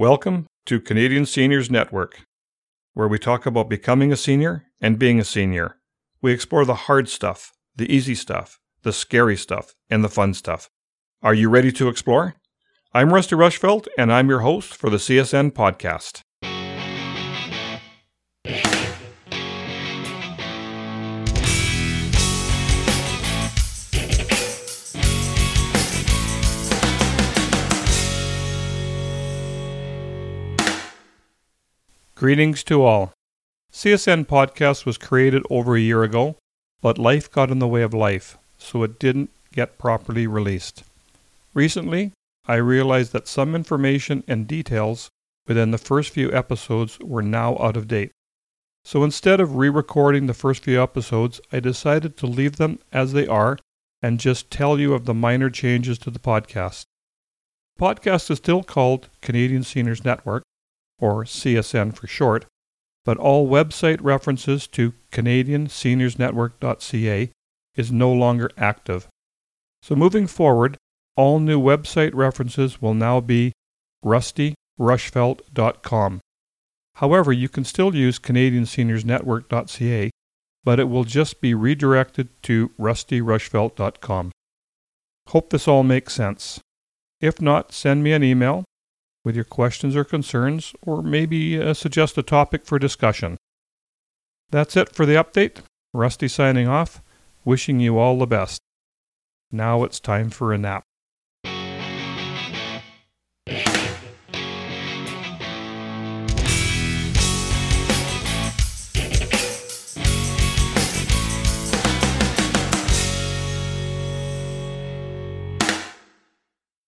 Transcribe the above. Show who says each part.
Speaker 1: Welcome to Canadian Seniors Network, where we talk about becoming a senior and being a senior. We explore the hard stuff, the easy stuff, the scary stuff, and the fun stuff. Are you ready to explore? I'm Rusty Rushfelt, and I'm your host for the CSN podcast. Greetings to all. CSN Podcast was created over a year ago, but life got in the way of life, so it didn't get properly released. Recently, I realized that some information and details within the first few episodes were now out of date. So instead of re recording the first few episodes, I decided to leave them as they are and just tell you of the minor changes to the podcast. The podcast is still called Canadian Seniors Network or CSN for short, but all website references to CanadianSeniorsNetwork.ca is no longer active. So moving forward, all new website references will now be rustyrushfelt.com. However, you can still use CanadianSeniorsNetwork.ca, but it will just be redirected to rustyrushfelt.com. Hope this all makes sense. If not, send me an email with your questions or concerns, or maybe uh, suggest a topic for discussion. That's it for the update. Rusty signing off, wishing you all the best. Now it's time for a nap.